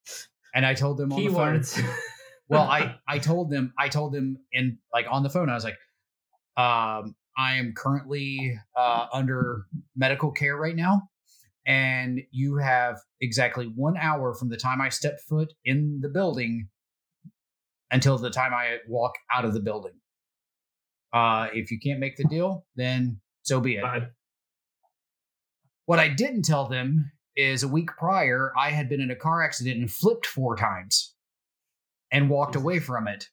and I told them on Keywords. the phone. well, I I told them I told them in like on the phone. I was like, um, I am currently uh, under medical care right now, and you have exactly one hour from the time I step foot in the building until the time I walk out of the building. Uh, if you can't make the deal, then so be it. Bye. What I didn't tell them is a week prior, I had been in a car accident and flipped four times and walked away from it.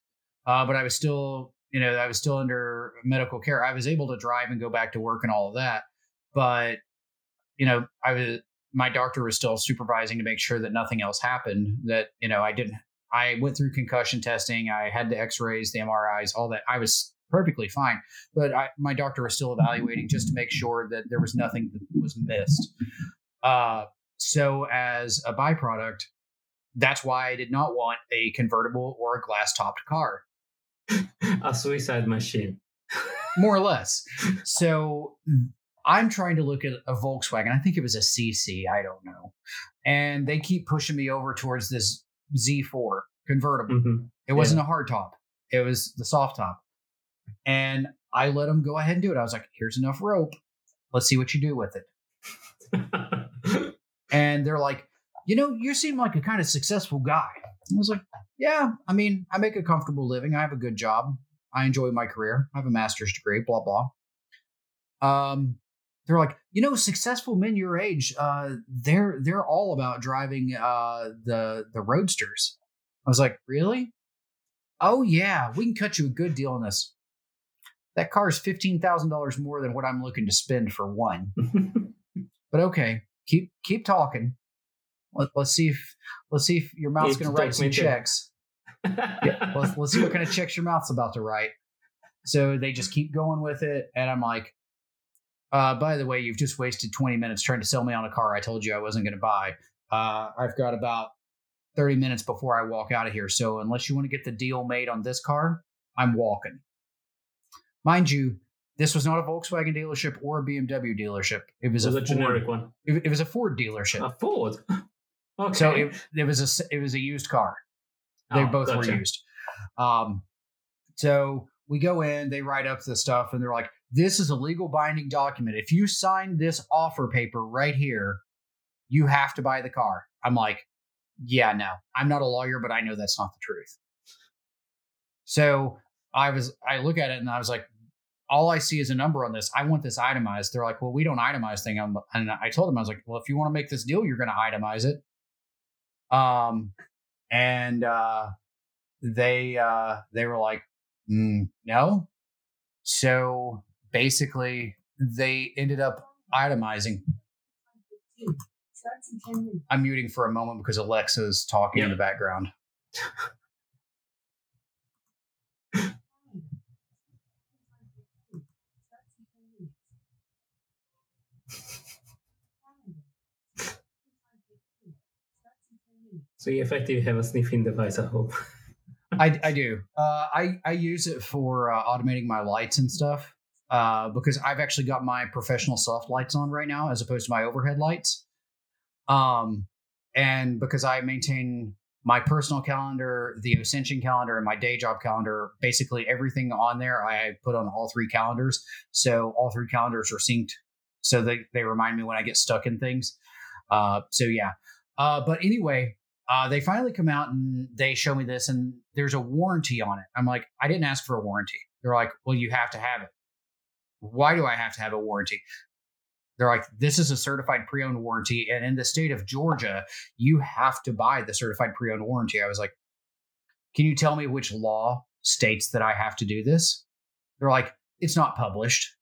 Uh, but I was still, you know, I was still under medical care. I was able to drive and go back to work and all of that. But, you know, I was, my doctor was still supervising to make sure that nothing else happened, that, you know, I didn't, I went through concussion testing. I had the x rays, the MRIs, all that. I was perfectly fine. But I, my doctor was still evaluating just to make sure that there was nothing that was missed. Uh, so, as a byproduct, that's why I did not want a convertible or a glass topped car.
a suicide machine.
More or less. So, I'm trying to look at a Volkswagen. I think it was a CC. I don't know. And they keep pushing me over towards this Z4 convertible. Mm-hmm. It wasn't yeah. a hard top. It was the soft top. And I let them go ahead and do it. I was like, here's enough rope. Let's see what you do with it. and they're like, you know, you seem like a kind of successful guy. I was like, yeah, I mean, I make a comfortable living. I have a good job. I enjoy my career. I have a master's degree, blah, blah. Um, they're like, you know, successful men your age, uh, they're they're all about driving uh the the roadsters. I was like, really? Oh yeah, we can cut you a good deal on this that car is fifteen thousand dollars more than what I'm looking to spend for one. but okay, keep keep talking. Let, us see if let's see if your mouth's going to write some checks. yeah, let's, let's see what kind of checks your mouth's about to write. So they just keep going with it, and I'm like, uh, by the way, you've just wasted 20 minutes trying to sell me on a car I told you I wasn't going to buy. Uh, I've got about 30 minutes before I walk out of here. So unless you want to get the deal made on this car, I'm walking. Mind you, this was not a Volkswagen dealership or a BMW dealership. It was,
it was
a,
a generic one.
It, it, was a Ford dealership.
A Ford. Okay.
So it, it was a it was a used car. They
Oh,
both
gotcha.
were used. Um, so we go in, they write up the stuff, and they're like, "This is a legal binding document. If you sign this offer paper right here, you have to buy the car." I'm like, "Yeah, no, I'm not a lawyer, but I know that's not the truth." So I was, I look at it and I was like, all I see is a number on this. I want this itemized. They're like, well, we don't itemize thing. I'm, and I told them, I was like, well, if you want to make this deal, you're going to itemize it. Um, and uh, they uh, they were like, mm, no. So basically, they ended up itemizing. I'm muting for a moment because Alexa's talking in the background.
So you effectively have a sniffing device I hope.
I, I do. Uh, I I use it for uh, automating my lights and stuff uh, because I've actually got my professional soft lights on right now as opposed to my overhead lights. Um, and because I maintain my personal calendar, the Ascension calendar, and my day job calendar, basically everything on there I put on all three calendars. So all three calendars are synced, so they they remind me when I get stuck in things. Uh, so yeah. Uh, but anyway, uh, they finally come out and they show me this, and there's a warranty on it. I'm like, I didn't ask for a warranty. They're like, well, you have to have it. Why do I have to have a warranty? They're like, this is a certified pre owned warranty. And in the state of Georgia, you have to buy the certified pre owned warranty. I was like, can you tell me which law states that I have to do this? They're like, it's not published.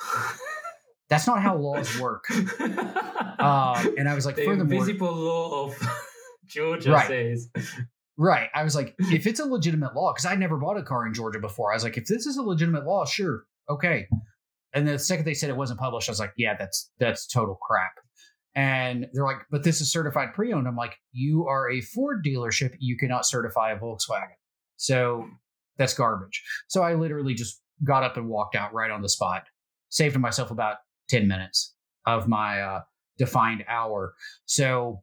That's not how laws work. Uh, and I was like,
the
furthermore,
invisible law of Georgia
Right.
says.
Right. I was like, if it's a legitimate law, because I never bought a car in Georgia before. I was like, if this is a legitimate law, sure, okay. And the second they said it wasn't published, I was like, yeah, that's that's total crap. And they're like, but this is certified pre-owned. I'm like, you are a Ford dealership, you cannot certify a Volkswagen. So that's garbage. So I literally just got up and walked out right on the spot. Saved myself about 10 minutes of my uh, defined hour. So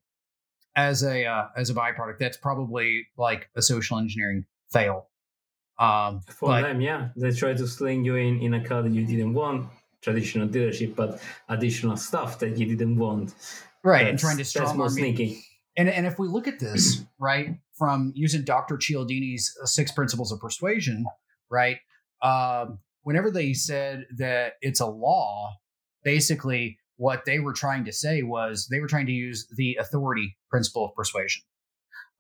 as a uh, as a byproduct, that's probably like a social engineering fail. Um,
For
but
them, yeah. They try to sling you in in a car that you didn't want, traditional dealership, but additional stuff that you didn't want.
right, and trying to
That's more sneaky.
And and if we look at this right from using Dr. Cialdini's uh, six principles of persuasion, right? Um, whenever they said that it's a law, basically what they were trying to say was they were trying to use the authority principle of persuasion.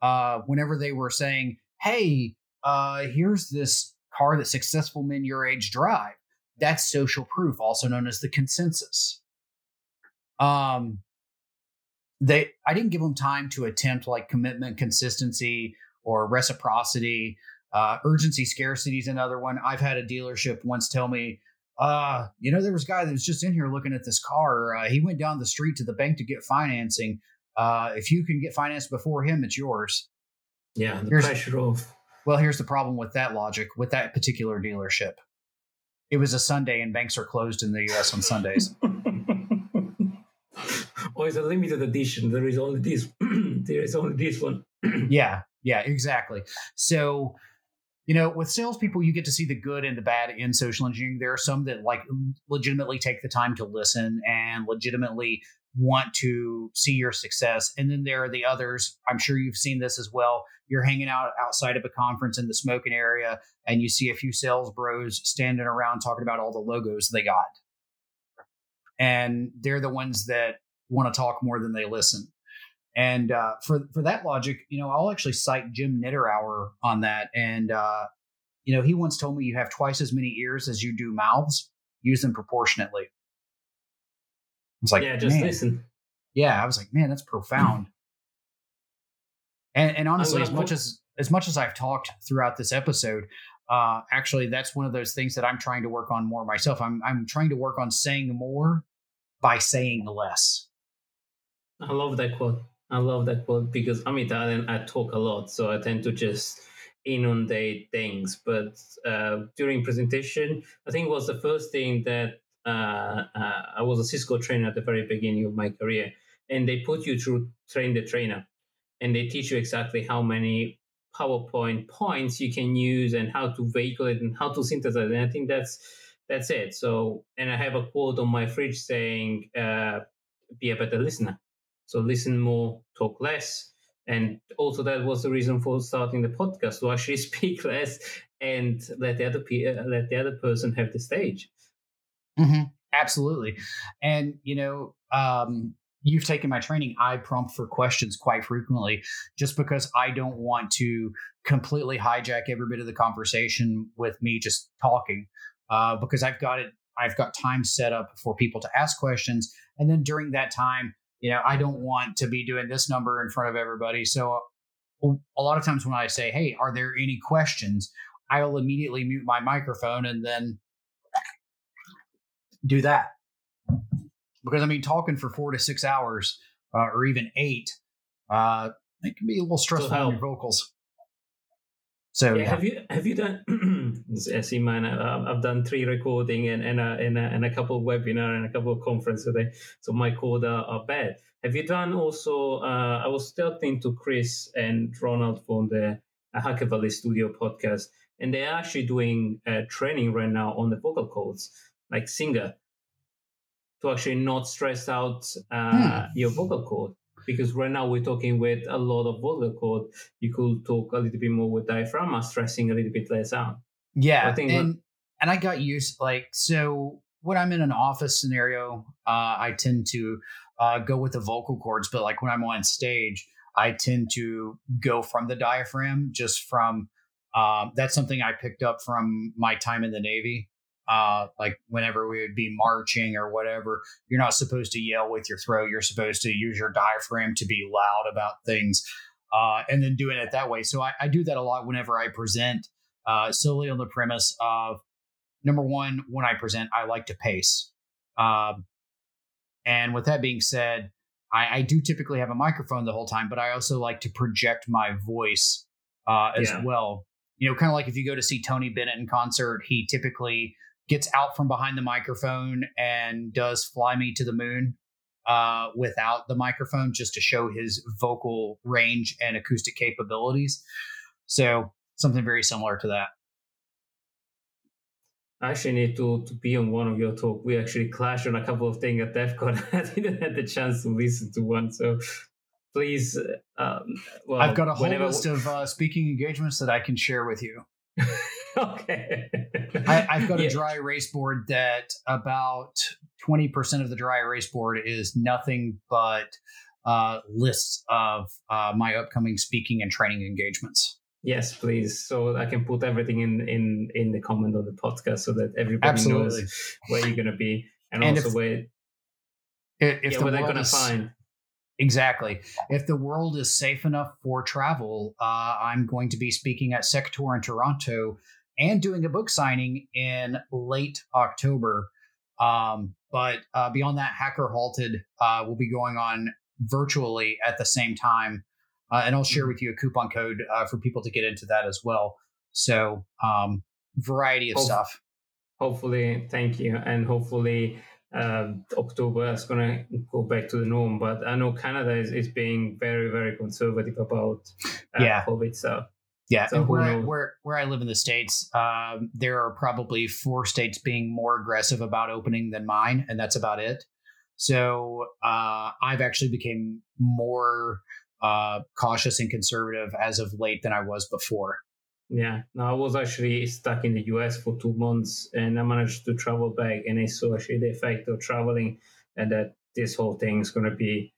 Uh, whenever they were saying, "Hey, uh, here's this car that successful men your age drive," that's social proof, also known as the consensus. Um, they I didn't give them time to attempt like commitment, consistency, or reciprocity. Uh, urgency, scarcity is another one. I've had a dealership once tell me, uh, you know, there was a guy that was just in here looking at this car. Uh, he went down the street to the bank to get financing. Uh, if you can get financed before him, it's yours.
Yeah, the
Here's-
pressure of
Well, here's the problem with that logic with that particular dealership. It was a Sunday and banks are closed in the US on Sundays.
or it's a limited edition. There is only this. there is only this one.
yeah, yeah, exactly. So, you know, with salespeople, you get to see the good and the bad in social engineering. There are some that like legitimately take the time to listen and legitimately want to see your success. And then there are the others. I'm sure you've seen this as well. You're hanging out outside of a conference in the smoking area and you see a few sales bros standing around talking about all the logos they got. And they're the ones that want to talk more than they listen. And uh, for for that logic, you know, I'll actually cite Jim Nitterauer on that. And uh, you know, he once told me you have twice as many ears as you do mouths. Use them proportionately. It's like,
yeah, just
man.
listen.
Yeah, I was like, man, that's profound. And, and honestly, as much as as much as I've talked throughout this episode, uh, actually, that's one of those things that I'm trying to work on more myself. I'm I'm trying to work on saying more by saying less.
I love that quote. I love that quote because I'm Italian. I talk a lot, so I tend to just inundate things. But uh, during presentation, I think was the first thing that uh, uh, I was a Cisco trainer at the very beginning of my career, and they put you through train the trainer, and they teach you exactly how many PowerPoint points you can use and how to vehicle it and how to synthesize. And I think that's that's it. So, and I have a quote on my fridge saying, uh, "Be a better listener." So listen more, talk less. And also that was the reason for starting the podcast to actually speak less and let the other pe- let the other person have the stage.
Mm-hmm. Absolutely, and you know, um, you've taken my training. I prompt for questions quite frequently, just because I don't want to completely hijack every bit of the conversation with me just talking. Uh, because I've got it, I've got time set up for people to ask questions, and then during that time, you know, I don't want to be doing this number in front of everybody. So a lot of times when I say, "Hey, are there any questions?" I'll immediately mute my microphone and then do that. Because I mean, talking for four to six hours uh, or even eight, uh, it can be a little stressful on your vocals.
So yeah, yeah. have you have you done? see, man, I've done three recording and and a, and a, and a couple of webinar and a couple of conferences today. So my cord are, are bad. Have you done also? Uh, I was talking to Chris and Ronald from the Hacker Valley Studio podcast, and they're actually doing training right now on the vocal cords, like singer, to actually not stress out uh, hmm. your vocal cord. Because right now we're talking with a lot of vocal cord. You could talk a little bit more with diaphragm, stressing a little bit less out.
Yeah, I think and and I got used like so when I'm in an office scenario, uh, I tend to uh, go with the vocal cords, but like when I'm on stage, I tend to go from the diaphragm just from um, that's something I picked up from my time in the Navy. Uh, like whenever we would be marching or whatever, you're not supposed to yell with your throat. You're supposed to use your diaphragm to be loud about things, uh, and then doing it that way. So I, I, do that a lot whenever I present, uh, solely on the premise of number one, when I present, I like to pace. Um, and with that being said, I, I, do typically have a microphone the whole time, but I also like to project my voice uh, as yeah. well you know, kind of like if you go to see Tony Bennett in concert, he typically gets out from behind the microphone and does Fly Me to the Moon uh, without the microphone just to show his vocal range and acoustic capabilities. So, something very similar to that.
I actually need to, to be on one of your talk. We actually clashed on a couple of things at DEF CON. I didn't have the chance to listen to one, so please. Um,
well, I've got a whole list of uh, speaking engagements that I can share with you.
okay.
I, have got a dry erase board that about 20% of the dry erase board is nothing but uh, lists of uh, my upcoming speaking and training engagements.
Yes, please. So I can put everything in in in the comment on the podcast so that everybody Absolutely. knows where you're going to be and, and also if, where
if yeah,
the where they're going to find
Exactly. If the world is safe enough for travel, uh, I'm going to be speaking at Sector in Toronto and doing a book signing in late October. Um, but uh, beyond that, Hacker Halted uh, will be going on virtually at the same time. Uh, and I'll share mm-hmm. with you a coupon code uh, for people to get into that as well. So, um, variety of stuff.
Hopefully, thank you. And hopefully, uh, October is going to go back to the norm. But I know Canada is, is being very, very conservative about uh, yeah. COVID. So,
yeah, so where, I, where, where I live in the States, um, there are probably four states being more aggressive about opening than mine, and that's about it. So uh, I've actually became more uh, cautious and conservative as of late than I was before.
Yeah, no, I was actually stuck in the US for two months and I managed to travel back and I saw actually the effect of traveling and that this whole thing is going to be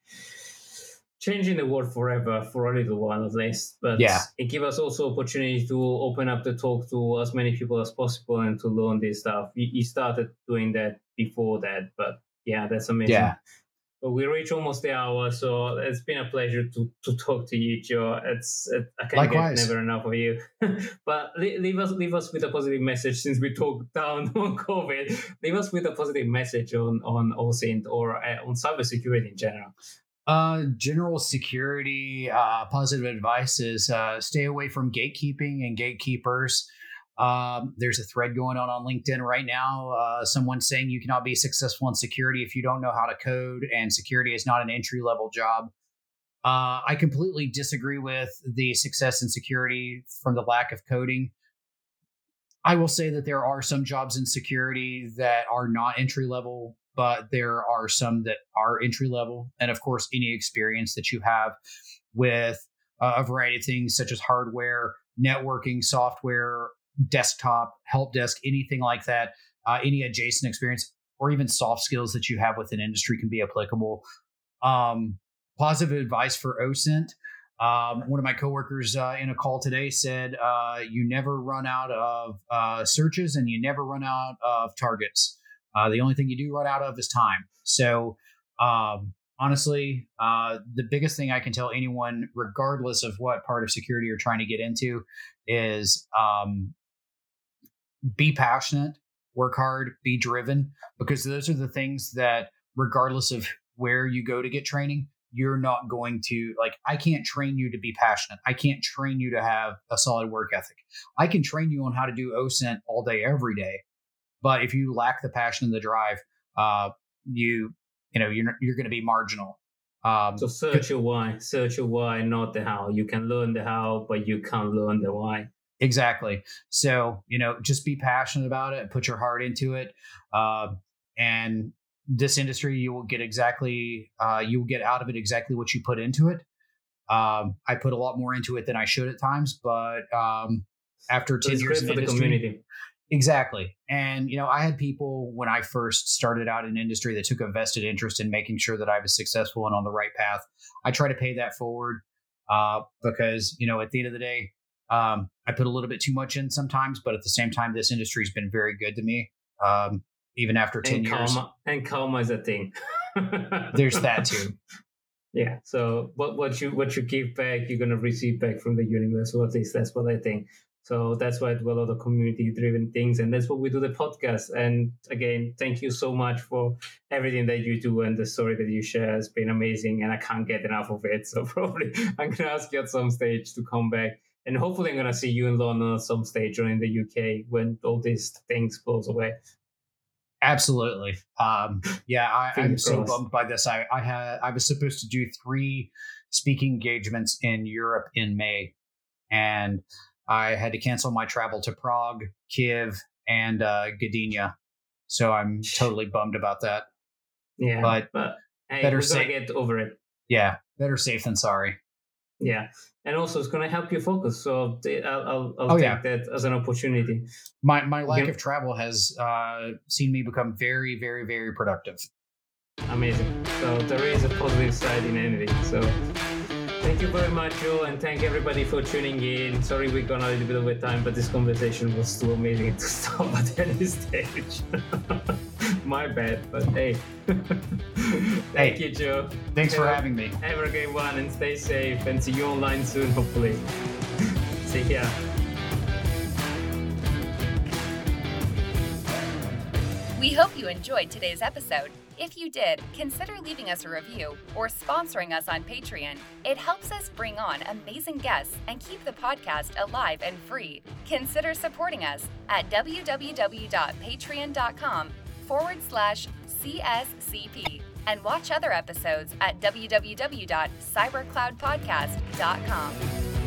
changing the world forever for a little while at least. But yeah. it gives us also opportunity to open up the talk to as many people as possible and to learn this stuff. You, started doing that before that, but yeah, that's amazing. Yeah. But we reach almost the hour, so it's been a pleasure to, to talk to you, Joe. It's it, I can't Likewise. get never enough of you. but leave us leave us with a positive message since we talked down on COVID. Leave us with a positive message on on OSINT or uh, on cybersecurity in general.
Uh, general security, uh, positive advice is uh, stay away from gatekeeping and gatekeepers. Um, there's a thread going on on LinkedIn right now. Uh, someone saying you cannot be successful in security if you don't know how to code, and security is not an entry level job. Uh, I completely disagree with the success in security from the lack of coding. I will say that there are some jobs in security that are not entry level, but there are some that are entry level. And of course, any experience that you have with a variety of things such as hardware, networking, software, desktop, help desk, anything like that, uh, any adjacent experience, or even soft skills that you have within industry can be applicable. Um, positive advice for OSINT. Um, one of my coworkers uh, in a call today said, uh, "You never run out of uh, searches, and you never run out of targets. Uh, the only thing you do run out of is time." So, um, honestly, uh, the biggest thing I can tell anyone, regardless of what part of security you're trying to get into, is um, be passionate, work hard, be driven, because those are the things that, regardless of where you go to get training, you're not going to like i can't train you to be passionate i can't train you to have a solid work ethic i can train you on how to do osint all day every day but if you lack the passion and the drive uh you you know you're you're going to be marginal
um so search your why search your why not the how you can learn the how but you can't learn the why
exactly so you know just be passionate about it put your heart into it uh, and this industry, you will get exactly uh, you will get out of it exactly what you put into it. Um, I put a lot more into it than I should at times, but um, after ten years in industry, community. Exactly. And you know, I had people when I first started out in industry that took a vested interest in making sure that I was successful and on the right path. I try to pay that forward uh, because you know, at the end of the day, um, I put a little bit too much in sometimes, but at the same time, this industry has been very good to me. Um, even after 10
and
years.
Karma, and karma is a thing.
There's that too.
Yeah. So what what you what you give back, you're gonna receive back from the universe. Or at least that's what I think. So that's why I do a lot of community driven things. And that's what we do the podcast. And again, thank you so much for everything that you do and the story that you share has been amazing. And I can't get enough of it. So probably I'm going to ask you at some stage to come back. And hopefully I'm going to see you in London at some stage or in the UK when all these things goes away.
Absolutely. Um, yeah, I, am so bummed by this. I, I had I was supposed to do three speaking engagements in Europe in May, and I had to cancel my travel to Prague, Kiev, and uh, Gdynia. So I'm totally bummed about that.
Yeah, but, but hey, better safe. Get over it.
Yeah, better safe than sorry.
Yeah, and also it's going to help you focus. So I'll, I'll, I'll oh, take yeah. that as an opportunity.
My my lack of travel has uh, seen me become very, very, very productive.
Amazing. So there is a positive side in anything. So Thank you very much, Joe, and thank everybody for tuning in. Sorry we gone a little bit over time, but this conversation was too amazing to stop at any stage. My bad, but hey. thank hey, you, Joe.
Thanks have, for having me.
Have a great one and stay safe and see you online soon, hopefully. see ya.
We hope you enjoyed today's episode. If you did, consider leaving us a review or sponsoring us on Patreon. It helps us bring on amazing guests and keep the podcast alive and free. Consider supporting us at www.patreon.com forward slash CSCP and watch other episodes at www.cybercloudpodcast.com.